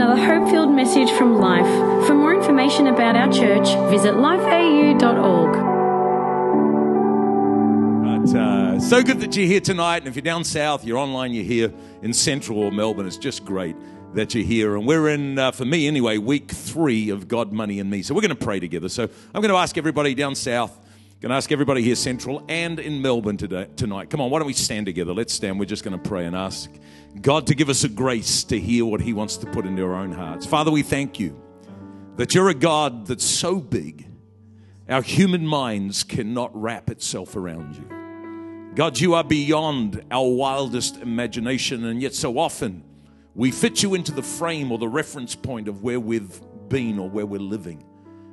another hope filled message from Life. For more information about our church, visit lifeau.org. But, uh, so good that you're here tonight. And if you're down south, you're online, you're here in central or Melbourne. It's just great that you're here. And we're in, uh, for me anyway, week three of God, Money, and Me. So we're going to pray together. So I'm going to ask everybody down south, going to ask everybody here central and in Melbourne today, tonight. Come on, why don't we stand together? Let's stand. We're just going to pray and ask God to give us a grace to hear what He wants to put into our own hearts. Father, we thank you that you're a God that's so big, our human minds cannot wrap itself around you. God, you are beyond our wildest imagination, and yet so often we fit you into the frame or the reference point of where we've been or where we're living.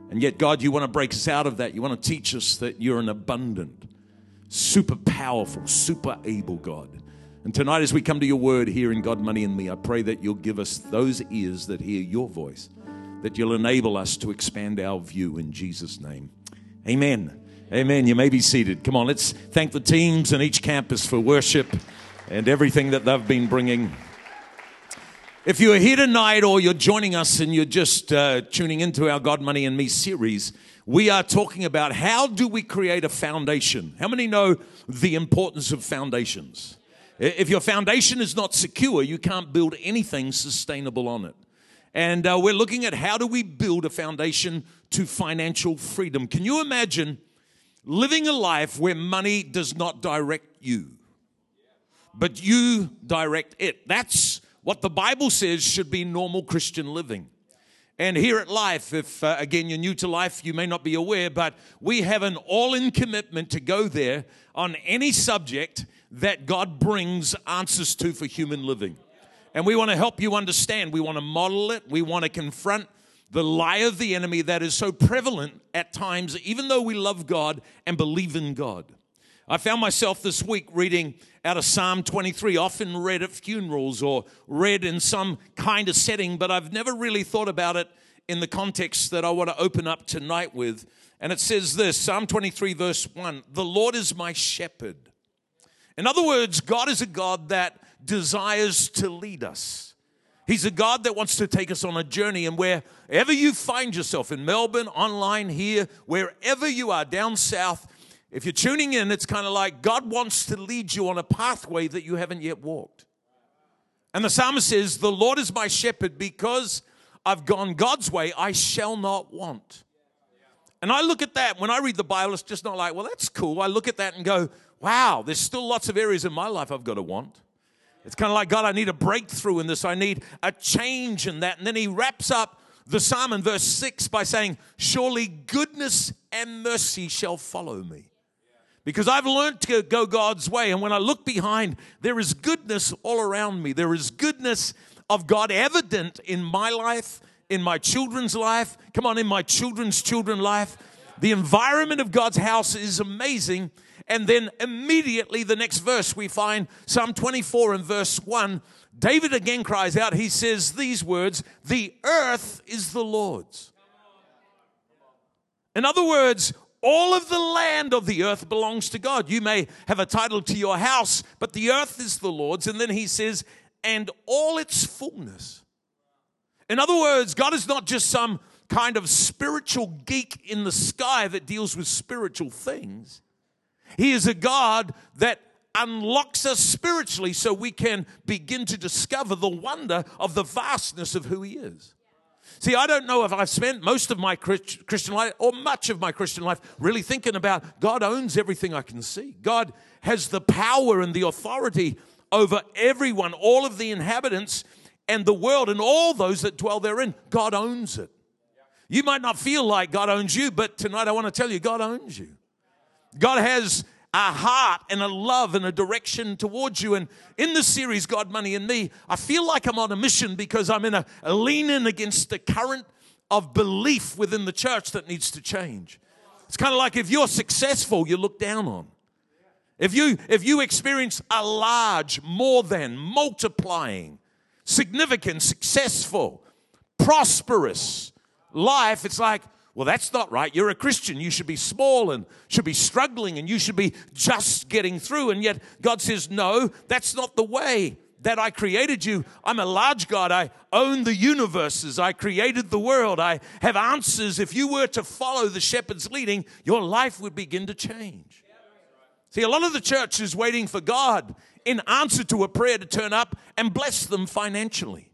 And yet, God, you want to break us out of that. You want to teach us that you're an abundant, super powerful, super able God. And tonight, as we come to your word here in God, Money, and Me, I pray that you'll give us those ears that hear your voice, that you'll enable us to expand our view in Jesus' name. Amen. Amen. You may be seated. Come on, let's thank the teams and each campus for worship and everything that they've been bringing. If you're here tonight or you're joining us and you're just uh, tuning into our God, Money, and Me series, we are talking about how do we create a foundation. How many know the importance of foundations? If your foundation is not secure, you can't build anything sustainable on it. And uh, we're looking at how do we build a foundation to financial freedom. Can you imagine living a life where money does not direct you, but you direct it? That's what the Bible says should be normal Christian living. And here at Life, if uh, again you're new to life, you may not be aware, but we have an all in commitment to go there on any subject that God brings answers to for human living. And we want to help you understand. We want to model it. We want to confront the lie of the enemy that is so prevalent at times, even though we love God and believe in God. I found myself this week reading out of Psalm 23, often read at funerals or read in some kind of setting, but I've never really thought about it in the context that I want to open up tonight with. And it says this Psalm 23, verse 1 The Lord is my shepherd. In other words, God is a God that desires to lead us. He's a God that wants to take us on a journey, and wherever you find yourself in Melbourne, online, here, wherever you are, down south, if you're tuning in, it's kind of like God wants to lead you on a pathway that you haven't yet walked. And the psalmist says, The Lord is my shepherd because I've gone God's way, I shall not want. And I look at that, when I read the Bible, it's just not like, well, that's cool. I look at that and go, wow, there's still lots of areas in my life I've got to want. It's kind of like, God, I need a breakthrough in this. I need a change in that. And then he wraps up the psalm in verse 6 by saying, Surely goodness and mercy shall follow me because I've learned to go God's way. And when I look behind, there is goodness all around me. There is goodness of God evident in my life, in my children's life. Come on, in my children's children's life. The environment of God's house is amazing. And then immediately the next verse we find Psalm 24 and verse 1. David again cries out, he says these words, The earth is the Lord's. In other words, all of the land of the earth belongs to God. You may have a title to your house, but the earth is the Lord's. And then he says, and all its fullness. In other words, God is not just some kind of spiritual geek in the sky that deals with spiritual things. He is a God that unlocks us spiritually so we can begin to discover the wonder of the vastness of who He is. See, I don't know if I've spent most of my Christian life or much of my Christian life really thinking about God owns everything I can see. God has the power and the authority over everyone, all of the inhabitants and the world and all those that dwell therein. God owns it. You might not feel like God owns you, but tonight I want to tell you God owns you. God has a heart and a love and a direction towards you. And in this series, God, Money, and Me, I feel like I'm on a mission because I'm in a, a lean in against the current of belief within the church that needs to change. It's kind of like if you're successful, you look down on. If you if you experience a large, more than multiplying, significant, successful, prosperous life, it's like well, that's not right. You're a Christian. You should be small and should be struggling and you should be just getting through. And yet God says, no, that's not the way that I created you. I'm a large God. I own the universes. I created the world. I have answers. If you were to follow the shepherd's leading, your life would begin to change. See, a lot of the church is waiting for God in answer to a prayer to turn up and bless them financially.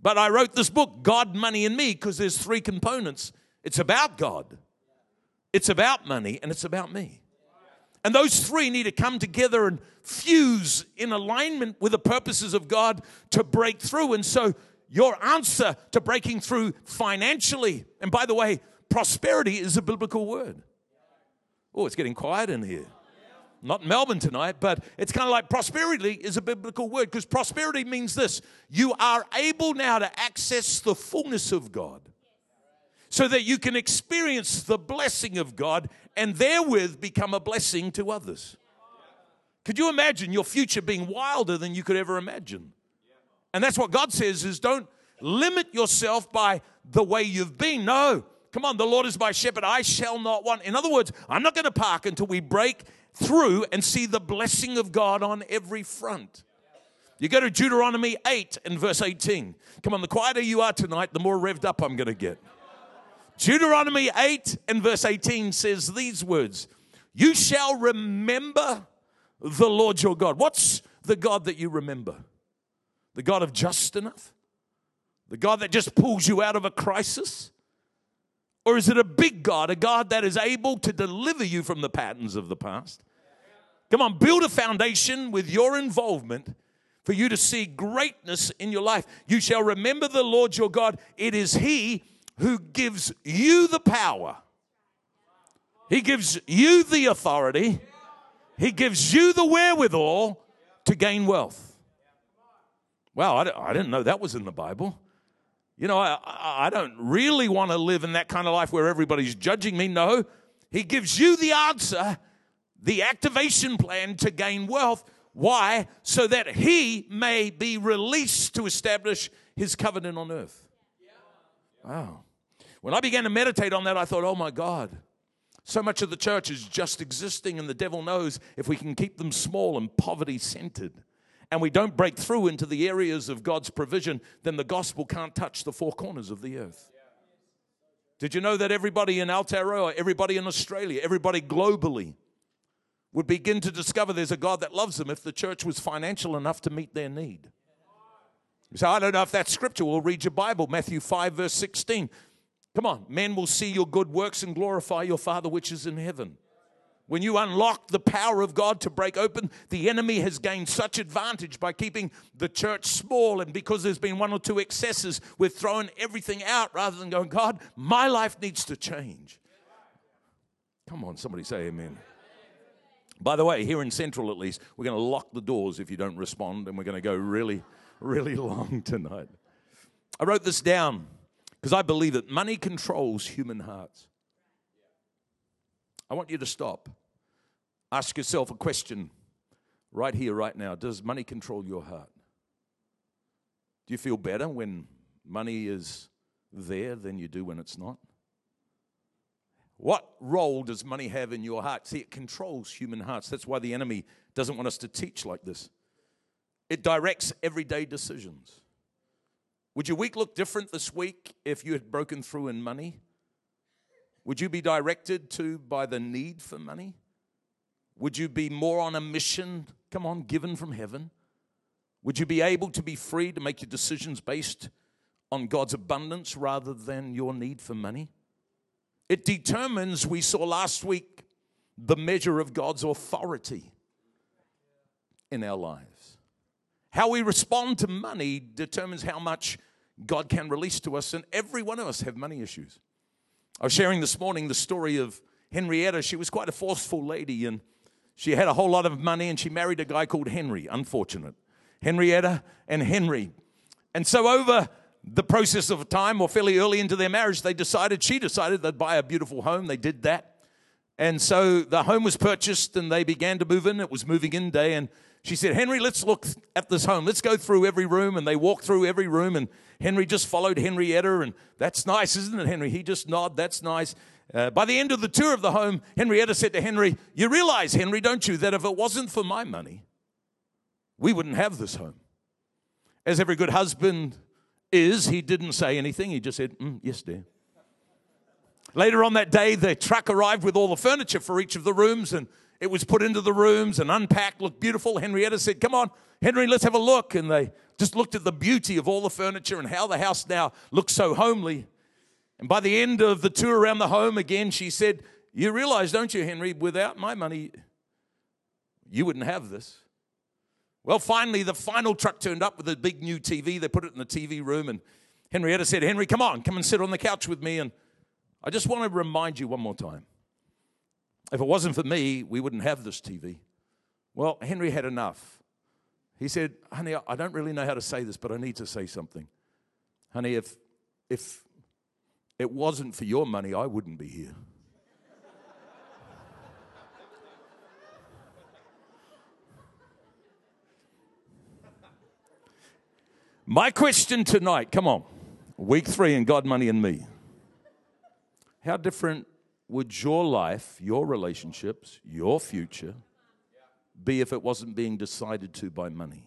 But I wrote this book, God, Money, and Me, because there's three components it's about God, it's about money, and it's about me. And those three need to come together and fuse in alignment with the purposes of God to break through. And so, your answer to breaking through financially, and by the way, prosperity is a biblical word. Oh, it's getting quiet in here. Not Melbourne tonight, but it's kind of like prosperity is a biblical word because prosperity means this you are able now to access the fullness of God so that you can experience the blessing of God and therewith become a blessing to others. Could you imagine your future being wilder than you could ever imagine? And that's what God says is don't limit yourself by the way you've been. No. Come on, the Lord is my shepherd. I shall not want. In other words, I'm not going to park until we break through and see the blessing of God on every front. You go to Deuteronomy 8 and verse 18. Come on, the quieter you are tonight, the more revved up I'm going to get. Deuteronomy 8 and verse 18 says these words You shall remember the Lord your God. What's the God that you remember? The God of just enough? The God that just pulls you out of a crisis? Or is it a big God, a God that is able to deliver you from the patterns of the past? Come on, build a foundation with your involvement for you to see greatness in your life. You shall remember the Lord your God. It is He who gives you the power. He gives you the authority. He gives you the wherewithal to gain wealth. Wow, I didn't know that was in the Bible. You know, I, I don't really want to live in that kind of life where everybody's judging me. No, He gives you the answer, the activation plan to gain wealth. Why? So that He may be released to establish His covenant on earth. Wow. When I began to meditate on that, I thought, oh my God, so much of the church is just existing, and the devil knows if we can keep them small and poverty centered and we don't break through into the areas of God's provision, then the gospel can't touch the four corners of the earth. Did you know that everybody in Aotearoa, everybody in Australia, everybody globally would begin to discover there's a God that loves them if the church was financial enough to meet their need? So I don't know if that's scripture. We'll read your Bible, Matthew 5, verse 16. Come on, men will see your good works and glorify your Father which is in heaven. When you unlock the power of God to break open, the enemy has gained such advantage by keeping the church small. And because there's been one or two excesses, we're throwing everything out rather than going, God, my life needs to change. Come on, somebody say amen. By the way, here in Central at least, we're going to lock the doors if you don't respond, and we're going to go really, really long tonight. I wrote this down because I believe that money controls human hearts. I want you to stop. Ask yourself a question right here, right now. Does money control your heart? Do you feel better when money is there than you do when it's not? What role does money have in your heart? See, it controls human hearts. That's why the enemy doesn't want us to teach like this. It directs everyday decisions. Would your week look different this week if you had broken through in money? Would you be directed to by the need for money? Would you be more on a mission, come on, given from heaven? Would you be able to be free to make your decisions based on God's abundance rather than your need for money? It determines, we saw last week, the measure of God's authority in our lives. How we respond to money determines how much God can release to us, and every one of us have money issues. I was sharing this morning the story of Henrietta. She was quite a forceful lady and she had a whole lot of money and she married a guy called Henry. Unfortunate. Henrietta and Henry. And so, over the process of time, or fairly early into their marriage, they decided, she decided they'd buy a beautiful home. They did that. And so the home was purchased and they began to move in. It was moving in day. And she said, Henry, let's look at this home. Let's go through every room. And they walked through every room. And Henry just followed Henrietta. And that's nice, isn't it, Henry? He just nodded. That's nice. Uh, by the end of the tour of the home, Henrietta said to Henry, You realize, Henry, don't you, that if it wasn't for my money, we wouldn't have this home. As every good husband is, he didn't say anything. He just said, mm, Yes, dear. Later on that day, the truck arrived with all the furniture for each of the rooms, and it was put into the rooms and unpacked, looked beautiful. Henrietta said, Come on, Henry, let's have a look. And they just looked at the beauty of all the furniture and how the house now looks so homely. And by the end of the tour around the home again, she said, You realize, don't you, Henry, without my money, you wouldn't have this. Well, finally, the final truck turned up with a big new TV. They put it in the TV room, and Henrietta said, Henry, come on, come and sit on the couch with me. And I just want to remind you one more time if it wasn't for me, we wouldn't have this TV. Well, Henry had enough. He said, Honey, I don't really know how to say this, but I need to say something. Honey, if, if it wasn't for your money, I wouldn't be here. My question tonight, come on, week three in God, Money, and Me. How different would your life, your relationships, your future be if it wasn't being decided to by money?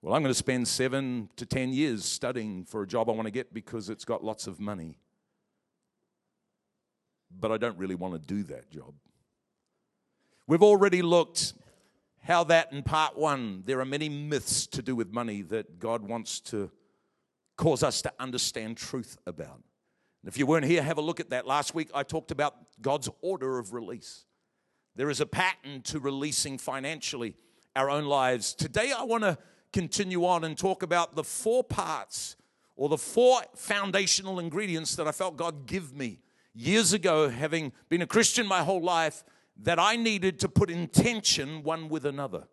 Well, I'm going to spend seven to ten years studying for a job I want to get because it's got lots of money. But I don't really want to do that job. We've already looked how that in part one, there are many myths to do with money that God wants to cause us to understand truth about. And if you weren't here, have a look at that. Last week I talked about God's order of release. There is a pattern to releasing financially our own lives. Today I want to continue on and talk about the four parts or the four foundational ingredients that I felt God give me years ago, having been a Christian my whole life that I needed to put in tension one with another.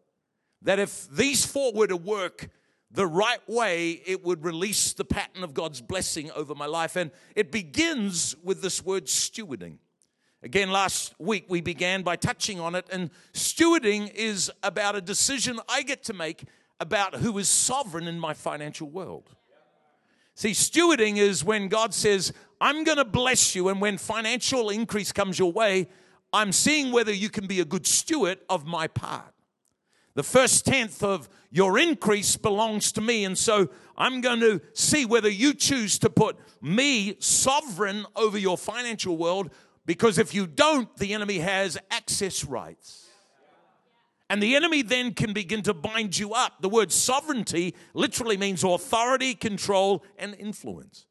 That if these four were to work the right way, it would release the pattern of God's blessing over my life. And it begins with this word stewarding. Again, last week we began by touching on it, and stewarding is about a decision I get to make about who is sovereign in my financial world. See, stewarding is when God says, I'm going to bless you, and when financial increase comes your way, I'm seeing whether you can be a good steward of my part. The first tenth of your increase belongs to me. And so I'm going to see whether you choose to put me sovereign over your financial world, because if you don't, the enemy has access rights. And the enemy then can begin to bind you up. The word sovereignty literally means authority, control, and influence.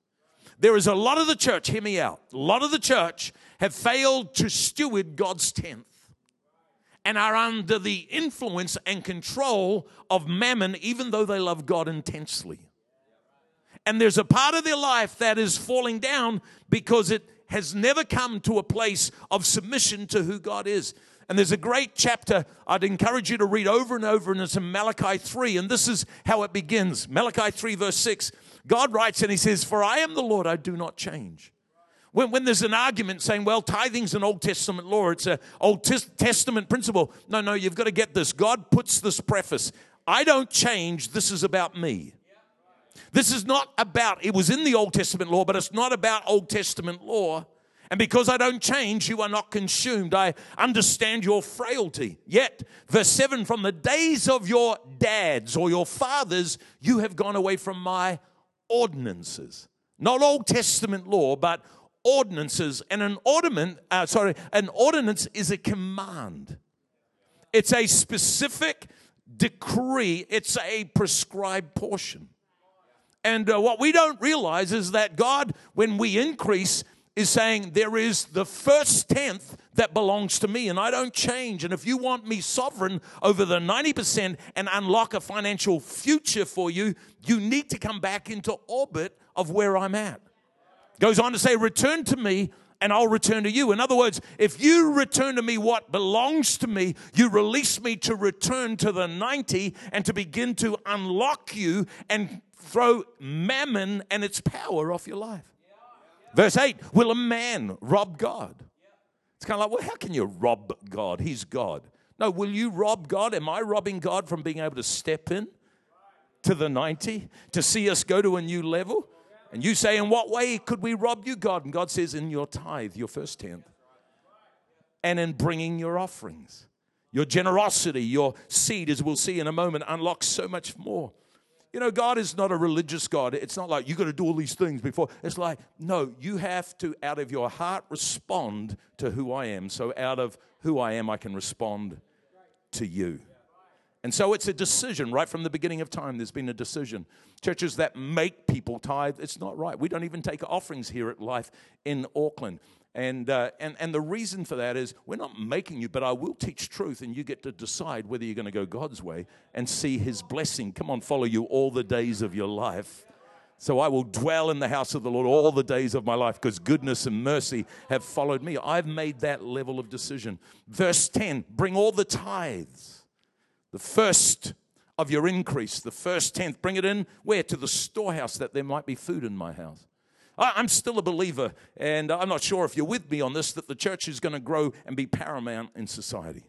There is a lot of the church, hear me out, a lot of the church have failed to steward God's tenth and are under the influence and control of mammon, even though they love God intensely. And there's a part of their life that is falling down because it has never come to a place of submission to who God is. And there's a great chapter I'd encourage you to read over and over, and it's in Malachi 3. And this is how it begins Malachi 3, verse 6. God writes and he says, For I am the Lord, I do not change. When, when there's an argument saying, well, tithing's an Old Testament law, it's an Old Testament principle. No, no, you've got to get this. God puts this preface I don't change, this is about me. This is not about, it was in the Old Testament law, but it's not about Old Testament law. And because I don't change, you are not consumed. I understand your frailty. Yet, verse 7 from the days of your dads or your fathers, you have gone away from my ordinances. Not Old Testament law, but ordinances. And an ordinance, uh, sorry, an ordinance is a command. It's a specific decree. It's a prescribed portion. And uh, what we don't realize is that God, when we increase, is saying there is the first tenth that belongs to me and I don't change. And if you want me sovereign over the 90% and unlock a financial future for you, you need to come back into orbit of where I'm at. Goes on to say, Return to me and I'll return to you. In other words, if you return to me what belongs to me, you release me to return to the 90 and to begin to unlock you and throw mammon and its power off your life. Verse 8 Will a man rob God? It's kind of like, well, how can you rob God? He's God. No, will you rob God? Am I robbing God from being able to step in to the 90 to see us go to a new level? And you say, In what way could we rob you, God? And God says, In your tithe, your first tenth, and in bringing your offerings. Your generosity, your seed, as we'll see in a moment, unlocks so much more. You know, God is not a religious God. It's not like you got to do all these things before. It's like, no, you have to, out of your heart, respond to who I am. So, out of who I am, I can respond to you. And so it's a decision right from the beginning of time. There's been a decision. Churches that make people tithe, it's not right. We don't even take offerings here at Life in Auckland. And, uh, and, and the reason for that is we're not making you, but I will teach truth, and you get to decide whether you're going to go God's way and see His blessing. Come on, follow you all the days of your life. So I will dwell in the house of the Lord all the days of my life because goodness and mercy have followed me. I've made that level of decision. Verse 10 bring all the tithes the first of your increase, the first tenth, bring it in where? To the storehouse that there might be food in my house. I'm still a believer, and I'm not sure if you're with me on this, that the church is going to grow and be paramount in society.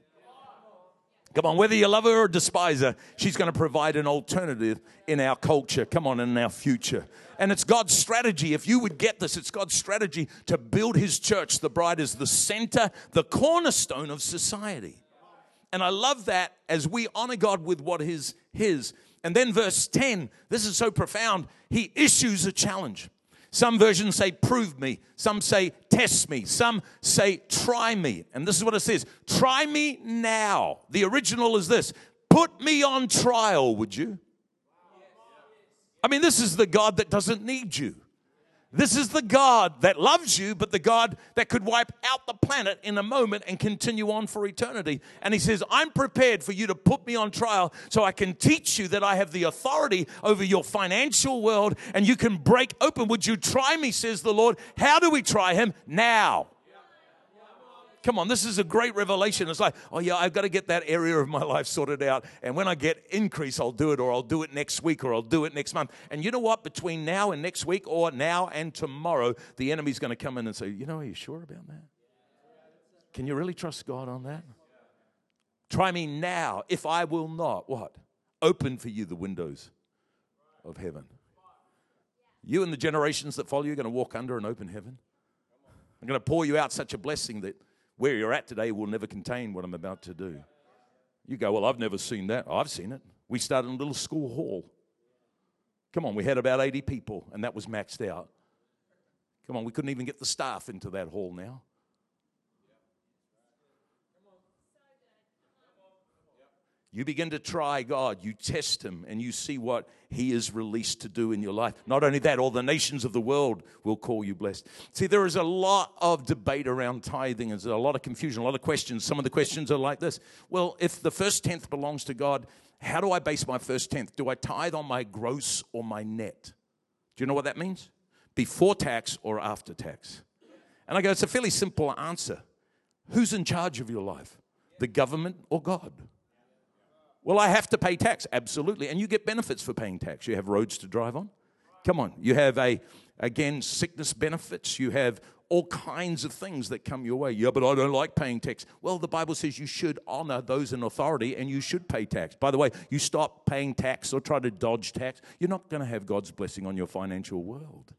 Come on, whether you love her or despise her, she's going to provide an alternative in our culture. Come on, in our future. And it's God's strategy. If you would get this, it's God's strategy to build his church. The bride is the center, the cornerstone of society. And I love that as we honor God with what is His. And then verse 10, this is so profound. He issues a challenge. Some versions say, prove me. Some say, test me. Some say, try me. And this is what it says try me now. The original is this put me on trial, would you? I mean, this is the God that doesn't need you. This is the God that loves you, but the God that could wipe out the planet in a moment and continue on for eternity. And He says, I'm prepared for you to put me on trial so I can teach you that I have the authority over your financial world and you can break open. Would you try me, says the Lord? How do we try Him? Now. Come on, this is a great revelation. It's like, oh, yeah, I've got to get that area of my life sorted out. And when I get increase, I'll do it, or I'll do it next week, or I'll do it next month. And you know what? Between now and next week, or now and tomorrow, the enemy's going to come in and say, you know, are you sure about that? Can you really trust God on that? Try me now if I will not, what? Open for you the windows of heaven. You and the generations that follow you are going to walk under an open heaven. I'm going to pour you out such a blessing that where you're at today will never contain what I'm about to do. You go, Well, I've never seen that. I've seen it. We started in a little school hall. Come on, we had about 80 people, and that was maxed out. Come on, we couldn't even get the staff into that hall now. You begin to try God, you test Him, and you see what He is released to do in your life. Not only that, all the nations of the world will call you blessed. See, there is a lot of debate around tithing, there's a lot of confusion, a lot of questions. Some of the questions are like this Well, if the first tenth belongs to God, how do I base my first tenth? Do I tithe on my gross or my net? Do you know what that means? Before tax or after tax? And I go, it's a fairly simple answer. Who's in charge of your life? The government or God? Well, I have to pay tax. Absolutely. And you get benefits for paying tax. You have roads to drive on. Come on. You have a, again, sickness benefits. You have all kinds of things that come your way. Yeah, but I don't like paying tax. Well, the Bible says you should honor those in authority and you should pay tax. By the way, you stop paying tax or try to dodge tax, you're not going to have God's blessing on your financial world.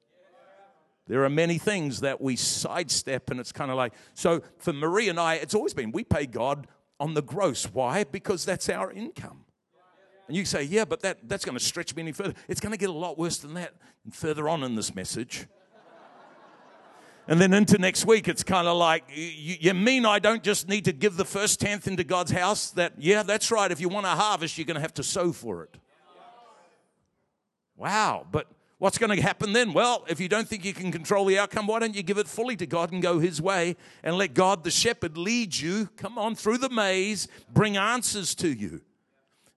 There are many things that we sidestep, and it's kind of like so. For Marie and I, it's always been we pay God on the gross. Why? Because that's our income. And you say, yeah, but that, that's going to stretch me any further. It's going to get a lot worse than that further on in this message. And then into next week, it's kind of like, you, you, mean I don't just need to give the first tenth into God's house? That, yeah, that's right. If you want a harvest, you're going to have to sow for it. Wow. But What's going to happen then? Well, if you don't think you can control the outcome, why don't you give it fully to God and go His way and let God, the shepherd, lead you? Come on through the maze, bring answers to you.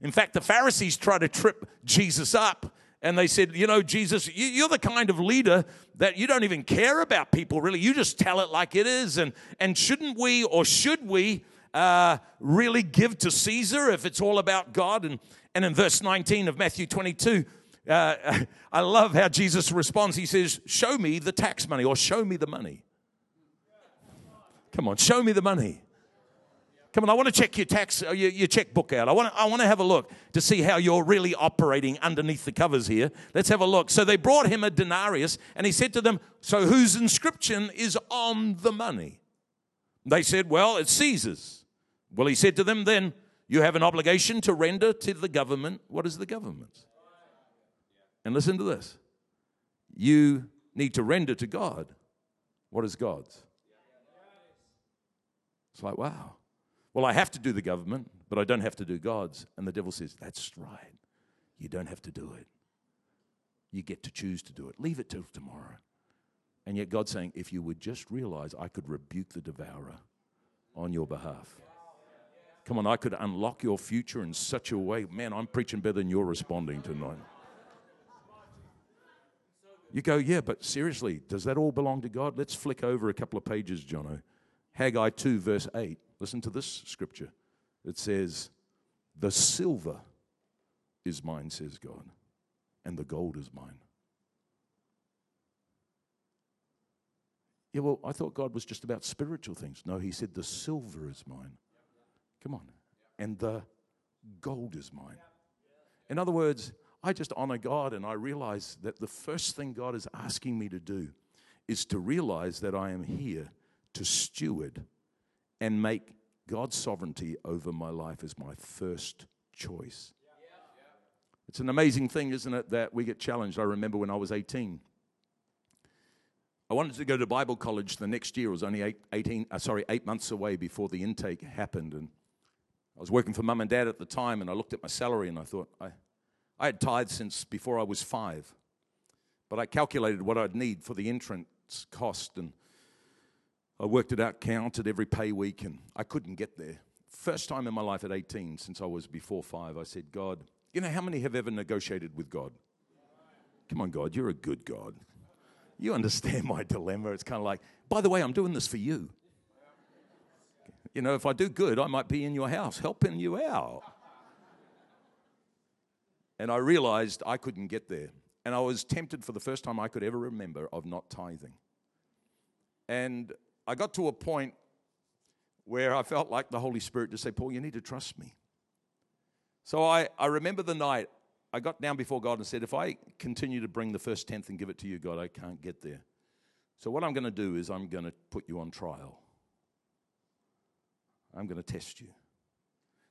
In fact, the Pharisees try to trip Jesus up and they said, You know, Jesus, you're the kind of leader that you don't even care about people, really. You just tell it like it is. And, and shouldn't we or should we uh, really give to Caesar if it's all about God? And, and in verse 19 of Matthew 22, uh, I love how Jesus responds. He says, Show me the tax money or show me the money. Come on, show me the money. Come on, I want to check your tax, uh, your, your checkbook out. I want, to, I want to have a look to see how you're really operating underneath the covers here. Let's have a look. So they brought him a denarius, and he said to them, So whose inscription is on the money? They said, Well, it's Caesar's. Well, he said to them, then you have an obligation to render to the government what is the government's. And listen to this you need to render to God what is God's. It's like, wow. Well, I have to do the government, but I don't have to do God's. And the devil says, That's right. You don't have to do it. You get to choose to do it. Leave it till tomorrow. And yet God's saying, if you would just realize I could rebuke the devourer on your behalf. Come on, I could unlock your future in such a way. Man, I'm preaching better than you're responding tonight. You go, yeah, but seriously, does that all belong to God? Let's flick over a couple of pages, Jono. Haggai 2, verse 8. Listen to this scripture. It says, The silver is mine, says God, and the gold is mine. Yeah, well, I thought God was just about spiritual things. No, He said, The silver is mine. Come on. And the gold is mine. In other words, I just honor God and I realize that the first thing God is asking me to do is to realize that I am here to steward and make God's sovereignty over my life as my first choice. It's an amazing thing, isn't it, that we get challenged. I remember when I was 18. I wanted to go to Bible college the next year. It was only eight, 18, uh, sorry, eight months away before the intake happened. And I was working for mum and dad at the time, and I looked at my salary and I thought, I, I had tithed since before I was five. But I calculated what I'd need for the entrance cost, and I worked it out, counted every pay week, and I couldn't get there. First time in my life at 18, since I was before five, I said, God, you know how many have ever negotiated with God? Come on, God, you're a good God. You understand my dilemma. It's kind of like, by the way, I'm doing this for you. You know, if I do good, I might be in your house helping you out. And I realized I couldn't get there. And I was tempted for the first time I could ever remember of not tithing. And I got to a point where I felt like the Holy Spirit to say, Paul, you need to trust me. So I, I remember the night I got down before God and said, If I continue to bring the first tenth and give it to you, God, I can't get there. So, what I'm going to do is I'm going to put you on trial. I'm going to test you.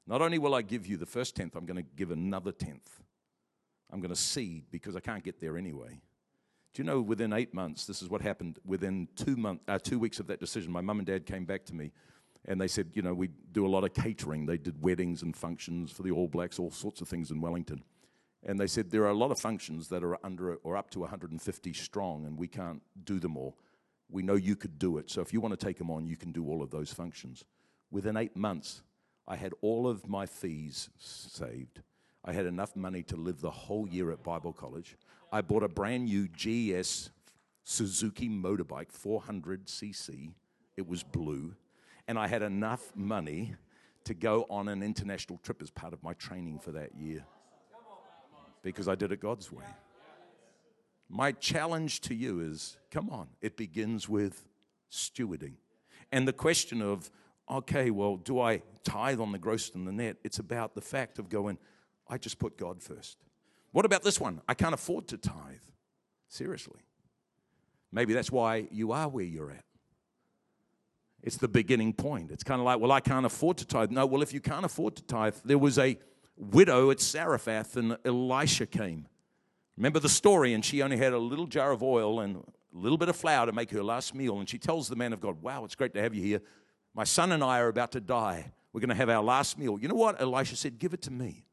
Not only will I give you the first tenth, I'm going to give another tenth. I'm going to seed because I can't get there anyway. Do you know within eight months, this is what happened? Within two, month, uh, two weeks of that decision, my mum and dad came back to me and they said, you know, we do a lot of catering. They did weddings and functions for the All Blacks, all sorts of things in Wellington. And they said there are a lot of functions that are under or up to 150 strong, and we can't do them all. We know you could do it. So if you want to take them on, you can do all of those functions. Within eight months, I had all of my fees saved. I had enough money to live the whole year at Bible college. I bought a brand new GS Suzuki motorbike, 400cc. It was blue. And I had enough money to go on an international trip as part of my training for that year because I did it God's way. My challenge to you is come on, it begins with stewarding. And the question of, okay, well, do I tithe on the gross and the net? It's about the fact of going, I just put God first. What about this one? I can't afford to tithe. Seriously. Maybe that's why you are where you're at. It's the beginning point. It's kind of like, well, I can't afford to tithe. No, well, if you can't afford to tithe, there was a widow at Zarephath, and Elisha came. Remember the story, and she only had a little jar of oil and a little bit of flour to make her last meal. And she tells the man of God, Wow, it's great to have you here. My son and I are about to die. We're going to have our last meal. You know what? Elisha said, Give it to me.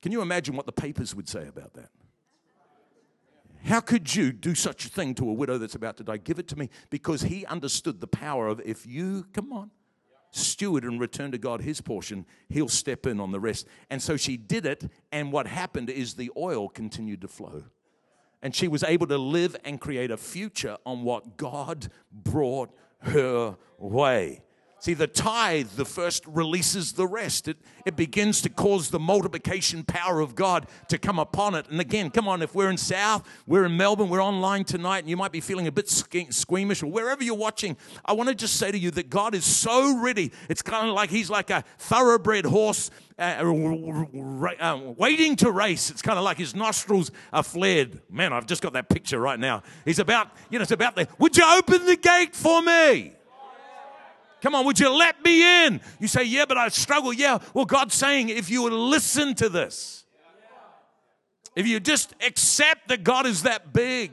Can you imagine what the papers would say about that? How could you do such a thing to a widow that's about to die? Give it to me. Because he understood the power of if you, come on, steward and return to God his portion, he'll step in on the rest. And so she did it, and what happened is the oil continued to flow. And she was able to live and create a future on what God brought her way. See, the tithe, the first releases the rest. It, it begins to cause the multiplication power of God to come upon it. And again, come on, if we're in South, we're in Melbourne, we're online tonight, and you might be feeling a bit squeamish or wherever you're watching, I want to just say to you that God is so ready. It's kind of like He's like a thoroughbred horse uh, uh, waiting to race. It's kind of like his nostrils are flared. Man, I've just got that picture right now. He's about, you know, it's about there. Would you open the gate for me? Come on, would you let me in? You say, Yeah, but I struggle. Yeah. Well, God's saying, if you would listen to this, if you just accept that God is that big.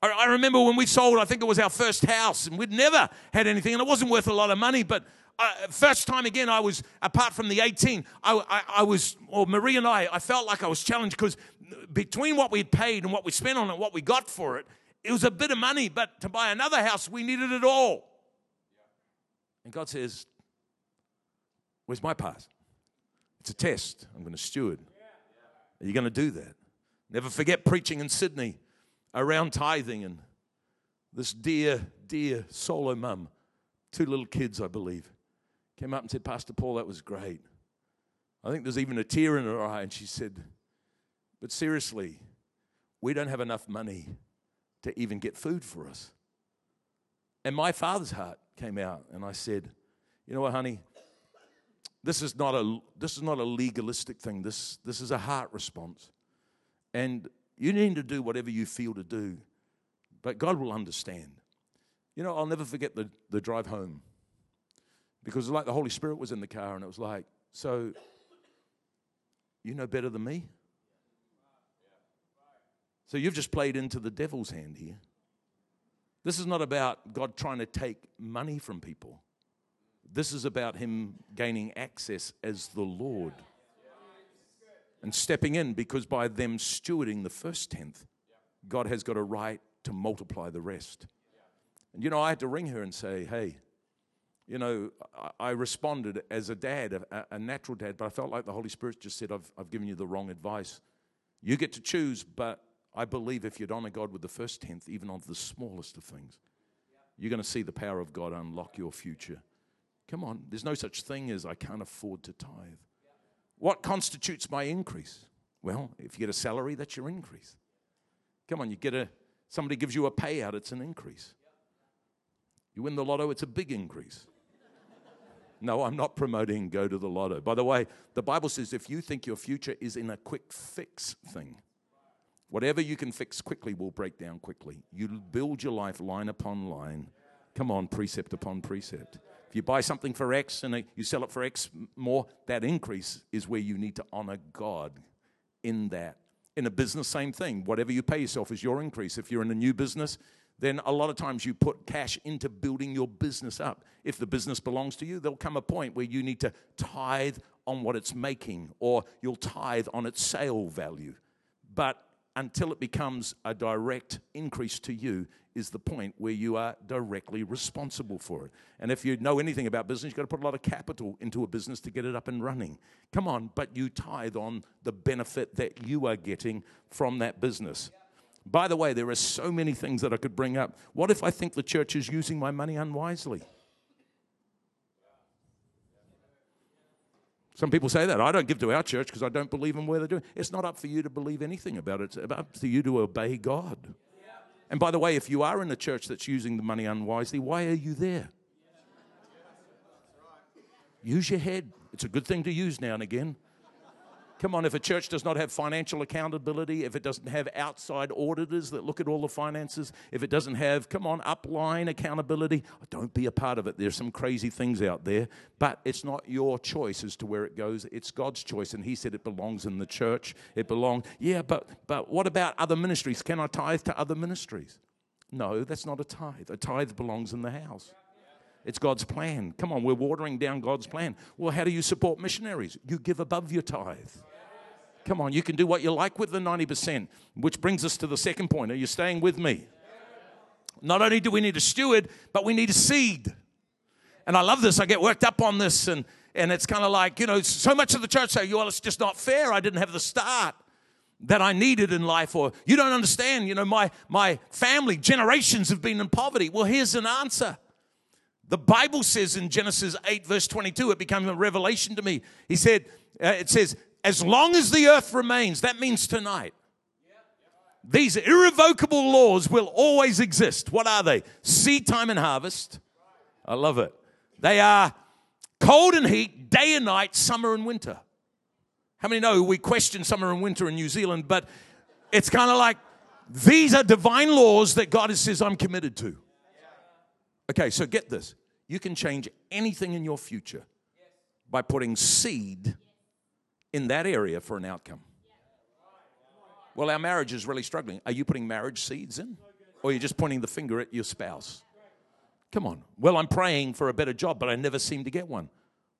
I remember when we sold, I think it was our first house, and we'd never had anything, and it wasn't worth a lot of money, but uh, first time again, I was, apart from the 18, I, I, I was, or Marie and I, I felt like I was challenged because between what we'd paid and what we spent on it, what we got for it, it was a bit of money, but to buy another house, we needed it all. And God says, Where's my part? It's a test. I'm going to steward. Are you going to do that? Never forget preaching in Sydney around tithing and this dear, dear solo mum, two little kids, I believe, came up and said, Pastor Paul, that was great. I think there's even a tear in her eye, and she said, But seriously, we don't have enough money to even get food for us. And my father's heart came out, and I said, You know what, honey? This is not a, this is not a legalistic thing. This, this is a heart response. And you need to do whatever you feel to do, but God will understand. You know, I'll never forget the, the drive home because like the Holy Spirit was in the car, and it was like, So, you know better than me? So you've just played into the devil's hand here. This is not about God trying to take money from people. This is about Him gaining access as the Lord and stepping in because by them stewarding the first tenth, God has got a right to multiply the rest. And you know, I had to ring her and say, hey, you know, I responded as a dad, a, natural dad, but I felt like the Holy Spirit just said, I've, I've given you the wrong advice. You get to choose, but I believe if you'd honor God with the first tenth, even of the smallest of things, you're going to see the power of God unlock your future. Come on, there's no such thing as I can't afford to tithe. What constitutes my increase? Well, if you get a salary, that's your increase. Come on, you get a somebody gives you a payout, it's an increase. You win the lotto, it's a big increase. No, I'm not promoting go to the lotto. By the way, the Bible says if you think your future is in a quick fix thing, Whatever you can fix quickly will break down quickly. You build your life line upon line. Come on, precept upon precept. If you buy something for X and you sell it for X more, that increase is where you need to honor God in that. In a business, same thing. Whatever you pay yourself is your increase. If you're in a new business, then a lot of times you put cash into building your business up. If the business belongs to you, there'll come a point where you need to tithe on what it's making or you'll tithe on its sale value. But until it becomes a direct increase to you is the point where you are directly responsible for it. And if you know anything about business, you've got to put a lot of capital into a business to get it up and running. Come on, but you tithe on the benefit that you are getting from that business. By the way, there are so many things that I could bring up. What if I think the church is using my money unwisely? Some people say that. I don't give to our church because I don't believe in where they're doing. It's not up for you to believe anything about it. It's up to you to obey God. And by the way, if you are in a church that's using the money unwisely, why are you there? Use your head. It's a good thing to use now and again. Come on, if a church does not have financial accountability, if it doesn't have outside auditors that look at all the finances, if it doesn't have, come on, upline accountability, don't be a part of it. There's some crazy things out there, but it's not your choice as to where it goes. It's God's choice, and He said it belongs in the church. It belongs, yeah, but, but what about other ministries? Can I tithe to other ministries? No, that's not a tithe. A tithe belongs in the house. It's God's plan. Come on, we're watering down God's plan. Well, how do you support missionaries? You give above your tithe. Come on, you can do what you like with the 90%, which brings us to the second point. Are you staying with me? Not only do we need a steward, but we need a seed. And I love this. I get worked up on this, and, and it's kind of like, you know, so much of the church say, well, it's just not fair. I didn't have the start that I needed in life, or you don't understand, you know, my, my family, generations have been in poverty. Well, here's an answer. The Bible says in Genesis 8, verse 22, it became a revelation to me. He said, uh, it says, as long as the earth remains, that means tonight. These irrevocable laws will always exist. What are they? Seed time and harvest. I love it. They are cold and heat, day and night, summer and winter. How many know we question summer and winter in New Zealand, but it's kind of like these are divine laws that God says I'm committed to. Okay, so get this. You can change anything in your future by putting seed in that area for an outcome. Well, our marriage is really struggling. Are you putting marriage seeds in? Or are you just pointing the finger at your spouse? Come on. Well, I'm praying for a better job, but I never seem to get one.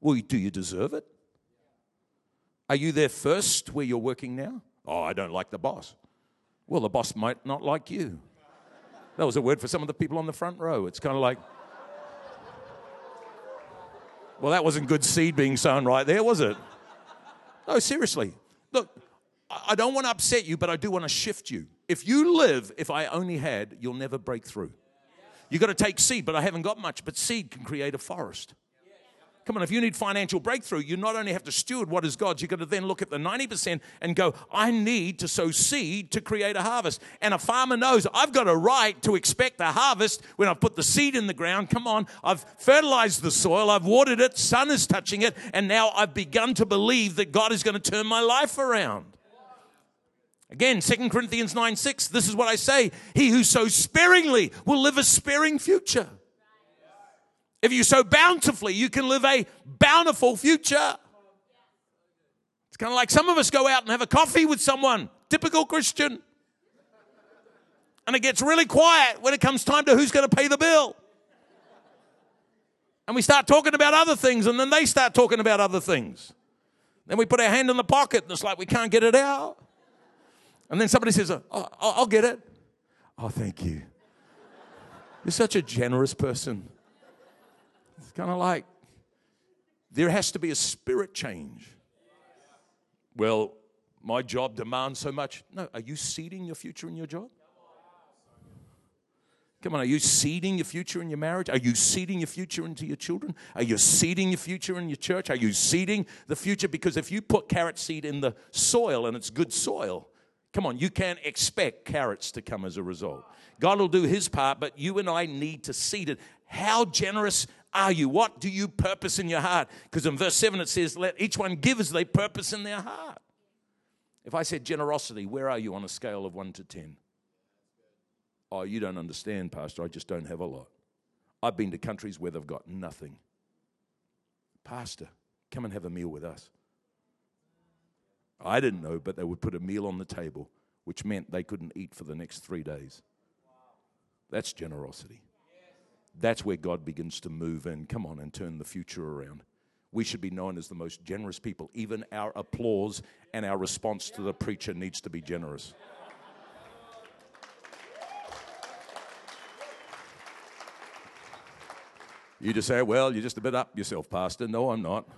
Well, do you deserve it? Are you there first where you're working now? Oh, I don't like the boss. Well, the boss might not like you. That was a word for some of the people on the front row. It's kind of like, well, that wasn't good seed being sown right there, was it? No, seriously. Look, I don't want to upset you, but I do want to shift you. If you live, if I only had, you'll never break through. You've got to take seed, but I haven't got much. But seed can create a forest. Come on, if you need financial breakthrough, you not only have to steward what is God's, you've got to then look at the 90% and go, I need to sow seed to create a harvest. And a farmer knows I've got a right to expect a harvest when I've put the seed in the ground. Come on, I've fertilized the soil, I've watered it, sun is touching it, and now I've begun to believe that God is going to turn my life around. Again, 2 Corinthians 9 6, this is what I say He who sows sparingly will live a sparing future. If you sow bountifully, you can live a bountiful future. It's kind of like some of us go out and have a coffee with someone, typical Christian. And it gets really quiet when it comes time to who's going to pay the bill. And we start talking about other things, and then they start talking about other things. Then we put our hand in the pocket, and it's like we can't get it out. And then somebody says, oh, I'll get it. Oh, thank you. You're such a generous person. Kind of like there has to be a spirit change. Well, my job demands so much. No, are you seeding your future in your job? Come on, are you seeding your future in your marriage? Are you seeding your future into your children? Are you seeding your future in your church? Are you seeding the future? Because if you put carrot seed in the soil and it's good soil, come on, you can't expect carrots to come as a result. God will do his part, but you and I need to seed it. How generous are you? What do you purpose in your heart? Because in verse 7 it says, Let each one give as they purpose in their heart. If I said generosity, where are you on a scale of 1 to 10? Oh, you don't understand, Pastor. I just don't have a lot. I've been to countries where they've got nothing. Pastor, come and have a meal with us. I didn't know, but they would put a meal on the table, which meant they couldn't eat for the next three days. That's generosity. That's where God begins to move in. Come on and turn the future around. We should be known as the most generous people. Even our applause and our response to the preacher needs to be generous. You just say, well, you're just a bit up yourself, Pastor. No, I'm not.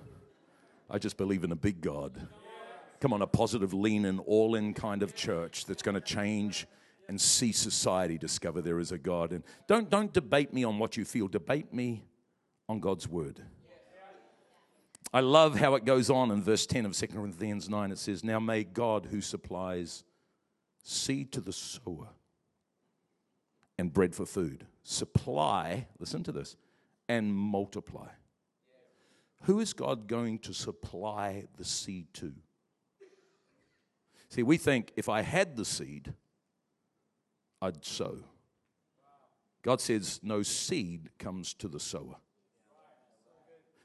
I just believe in a big God. Come on, a positive, lean in, all in kind of church that's going to change and see society discover there is a God. And don't, don't debate me on what you feel, debate me on God's word. I love how it goes on in verse 10 of 2 Corinthians 9. It says, Now may God, who supplies seed to the sower and bread for food, supply, listen to this, and multiply. Who is God going to supply the seed to? See, we think if I had the seed, I'd sow. God says, No seed comes to the sower.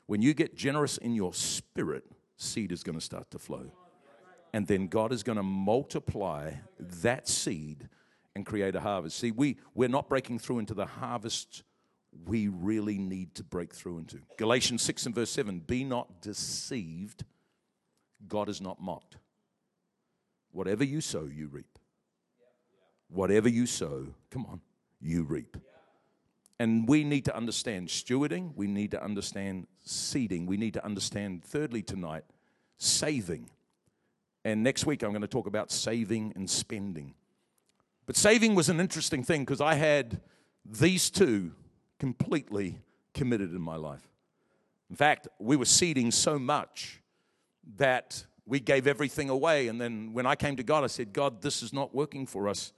When you get generous in your spirit, seed is going to start to flow. And then God is going to multiply that seed and create a harvest. See, we, we're not breaking through into the harvest we really need to break through into. Galatians 6 and verse 7 Be not deceived, God is not mocked. Whatever you sow, you reap. Whatever you sow, come on, you reap. And we need to understand stewarding, we need to understand seeding, we need to understand, thirdly, tonight, saving. And next week, I'm going to talk about saving and spending. But saving was an interesting thing because I had these two completely committed in my life. In fact, we were seeding so much that we gave everything away. And then when I came to God, I said, God, this is not working for us.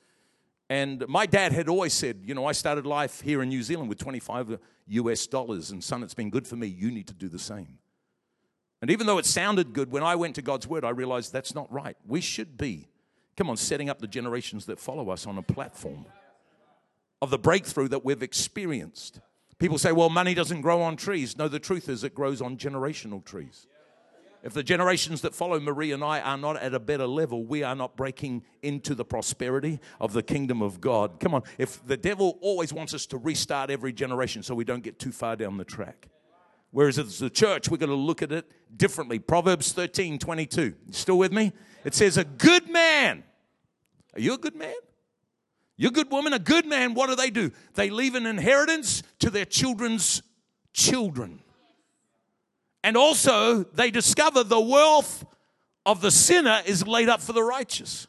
And my dad had always said, you know, I started life here in New Zealand with 25 US dollars, and son, it's been good for me. You need to do the same. And even though it sounded good, when I went to God's word, I realized that's not right. We should be, come on, setting up the generations that follow us on a platform of the breakthrough that we've experienced. People say, well, money doesn't grow on trees. No, the truth is it grows on generational trees. If the generations that follow Maree and I are not at a better level, we are not breaking into the prosperity of the kingdom of God. Come on, if the devil always wants us to restart every generation so we don't get too far down the track. Whereas as the church, we're going to look at it differently. Proverbs 13 22. Still with me? It says, A good man. Are you a good man? You're a good woman, a good man. What do they do? They leave an inheritance to their children's children. And also, they discover the wealth of the sinner is laid up for the righteous.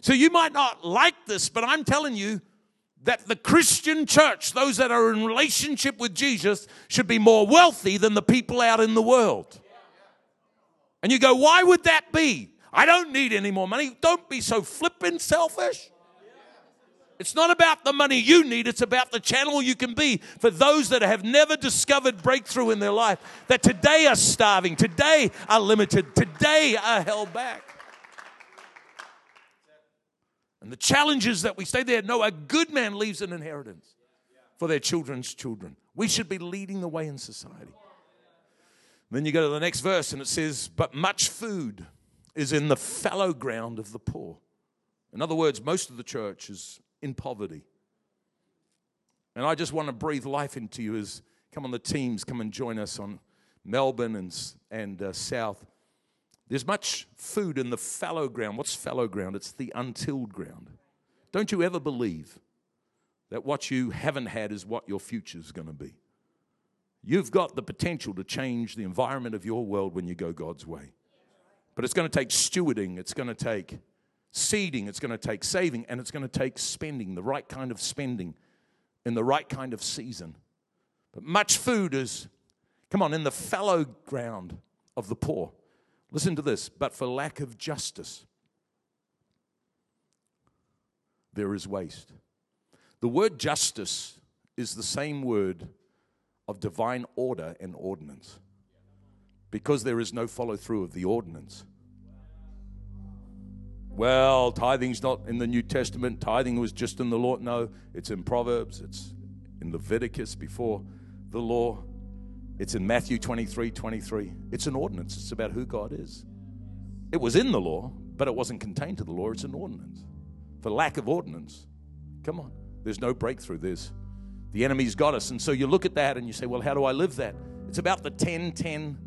So you might not like this, but I'm telling you that the Christian church, those that are in relationship with Jesus, should be more wealthy than the people out in the world. And you go, why would that be? I don't need any more money. Don't be so flippin' selfish. It's not about the money you need, it's about the channel you can be for those that have never discovered breakthrough in their life, that today are starving, today are limited, today are held back. And the challenges that we stay there no, a good man leaves an inheritance for their children's children. We should be leading the way in society. Then you go to the next verse and it says, But much food is in the fallow ground of the poor. In other words, most of the church is in poverty. And I just want to breathe life into you as come on the teams, come and join us on Melbourne and, and uh, South. There's much food in the fallow ground. What's fallow ground? It's the untilled ground. Don't you ever believe that what you haven't had is what your future is going to be. You've got the potential to change the environment of your world when you go God's way. But it's going to take stewarding, it's going to take seeding, it's going to take saving, and it's going to take spending, the right kind of spending in the right kind of season. But much food is, come on, in the fallow ground of the poor. Listen to this, but for lack of justice, there is waste. The word justice is the same word of divine order and ordinance because there is no follow through of the ordinance well, tithing's not in the New Testament. Tithing was just in the law. No, it's in Proverbs, it's in Leviticus before the law. It's in Matthew 23 23. It's an ordinance, it's about who God is. It was in the law, but it wasn't contained to the law. It's an ordinance. For lack of ordinance, come on, there's no breakthrough. There's the enemy's got us. And so you look at that and you say, well, how do I live that? It's about the 10 10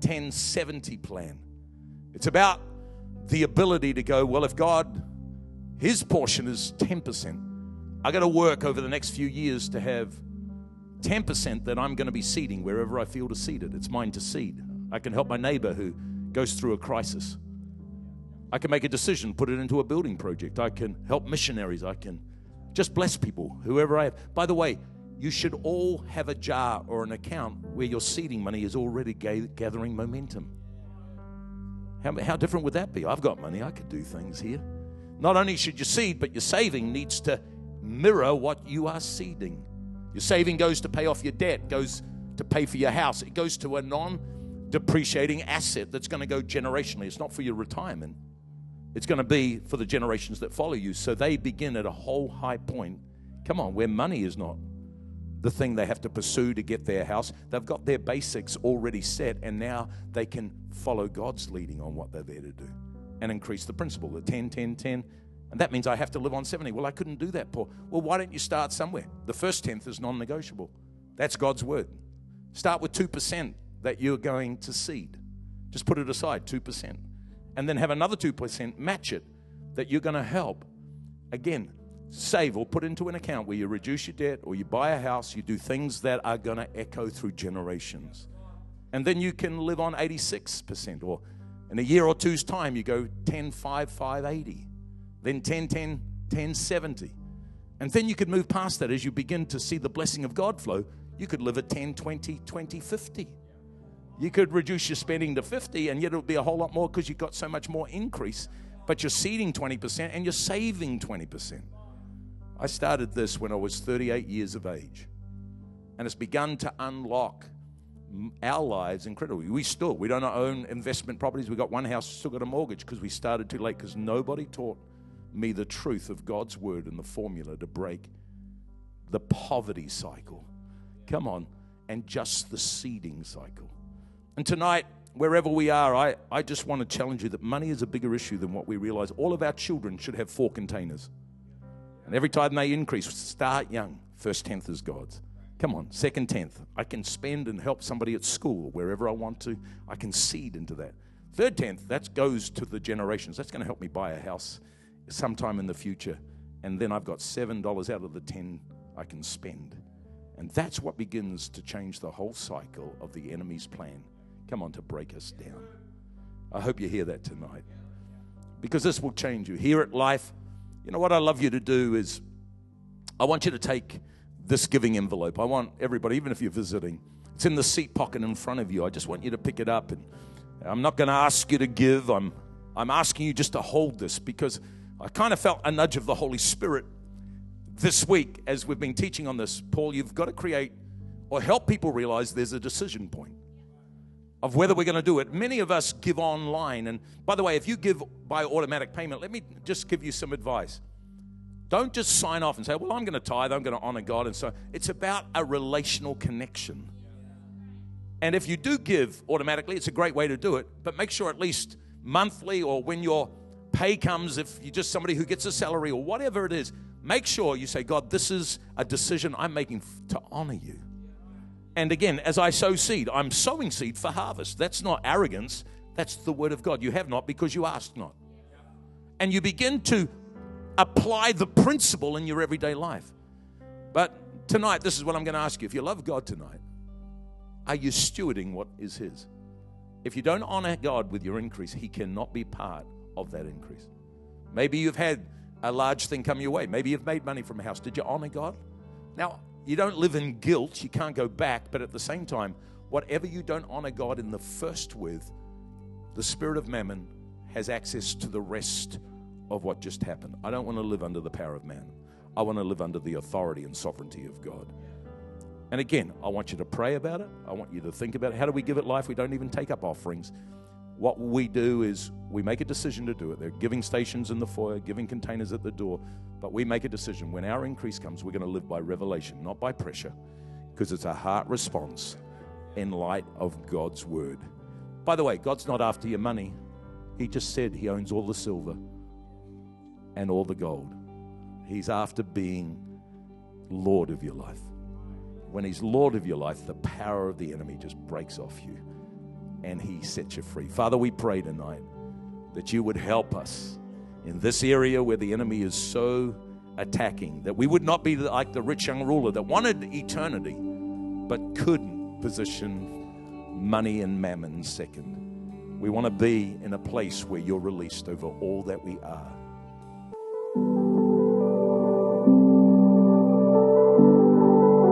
10 70 plan. It's about the ability to go, well, if God, his portion is 10%, I got to work over the next few years to have 10% that I'm going to be seeding wherever I feel to seed it. It's mine to seed. I can help my neighbor who goes through a crisis. I can make a decision, put it into a building project. I can help missionaries. I can just bless people, whoever I have. By the way, you should all have a jar or an account where your seeding money is already gathering momentum. How, how different would that be? I've got money, I could do things here. Not only should you seed, but your saving needs to mirror what you are seeding. Your saving goes to pay off your debt, goes to pay for your house, it goes to a non depreciating asset that's going to go generationally. It's not for your retirement, it's going to be for the generations that follow you. So they begin at a whole high point. Come on, where money is not the thing they have to pursue to get their house. They've got their basics already set, and now they can follow God's leading on what they're there to do and increase the principle the 10, 10, 10. And that means I have to live on 70. Well, I couldn't do that, Paul. Well, why don't you start somewhere? The first tenth is non negotiable. That's God's word. Start with 2% that you're going to seed. Just put it aside, 2%. And then have another 2% match it that you're going to help. Again, save or put into an account where you reduce your debt or you buy a house, you do things that are going to echo through generations. And then you can live on 86%, or in a year or two's time, you go 10, 5, 5, 80, then 10, 10, 10, 70. And then you could move past that as you begin to see the blessing of God flow. You could live at 10, 20, 20, 50. You could reduce your spending to 50, and yet it'll be a whole lot more because you've got so much more increase. But you're seeding 20% and you're saving 20%. I started this when I was 38 years of age, and it's begun to unlock our lives incredibly. We still we don't own investment properties. We got one house, still got a mortgage because we started too late because nobody taught me the truth of God's word and the formula to break the poverty cycle. Come on, and just the seeding cycle. And tonight, wherever we are, I, I just want to challenge you that money is a bigger issue than what we realize. All of our children should have four containers. And every time they increase, start young. First tenth is God's. Come on, second tenth. I can spend and help somebody at school, wherever I want to. I can seed into that. Third tenth, that goes to the generations. That's going to help me buy a house sometime in the future. And then I've got $7 out of the 10 I can spend. And that's what begins to change the whole cycle of the enemy's plan. Come on, to break us down. I hope you hear that tonight. Because this will change you. Here at Life, you know what I love you to do is I want you to take this giving envelope. I want everybody, even if you're visiting, it's in the seat pocket in front of you. I just want you to pick it up. And I'm not going to ask you to give. I'm, I'm asking you just to hold this because I kind of felt a nudge of the Holy Spirit this week as we've been teaching on this. Paul, you've got to create or help people realize there's a decision point of whether we're going to do it. Many of us give online. And by the way, if you give by automatic payment, let me just give you some advice. Don't just sign off and say, Well, I'm going to tithe, I'm going to honor God. And so it's about a relational connection. And if you do give automatically, it's a great way to do it. But make sure at least monthly or when your pay comes, if you're just somebody who gets a salary or whatever it is, make sure you say, God, this is a decision I'm making to honor you. And again, as I sow seed, I'm sowing seed for harvest. That's not arrogance, that's the word of God. You have not because you asked not. And you begin to apply the principle in your everyday life. But tonight, this is what I'm going to ask you. If you love God tonight, are you stewarding what is His? If you don't honor God with your increase, He cannot be part of that increase. Maybe you've had a large thing come your way. Maybe you've made money from a house. Did you honor God? Now, you don't live in guilt. You can't go back. But at the same time, whatever you don't honor God in the first with, the spirit of mammon has access to the rest of what just happened. I don't want to live under the power of man. I want to live under the authority and sovereignty of God. And again, I want you to pray about it. I want you to think about it. How do we give it life? We don't even take up offerings. What we do is we make a decision to do it. There are giving stations in the foyer, giving containers at the door, but we make a decision. When our increase comes, we're going to live by revelation, not by pressure, because it's a heart response in light of God's word. By the way, God's not after your money. He just said He owns all the silver and all the gold. He's after being Lord of your life. When He's Lord of your life, the power of the enemy just breaks off you and He set you free. Father, we pray tonight that you would help us in this area where the enemy is so attacking, that we would not be like the rich young ruler that wanted eternity but couldn't position money and mammon second. We want to be in a place where you're released over all that we are.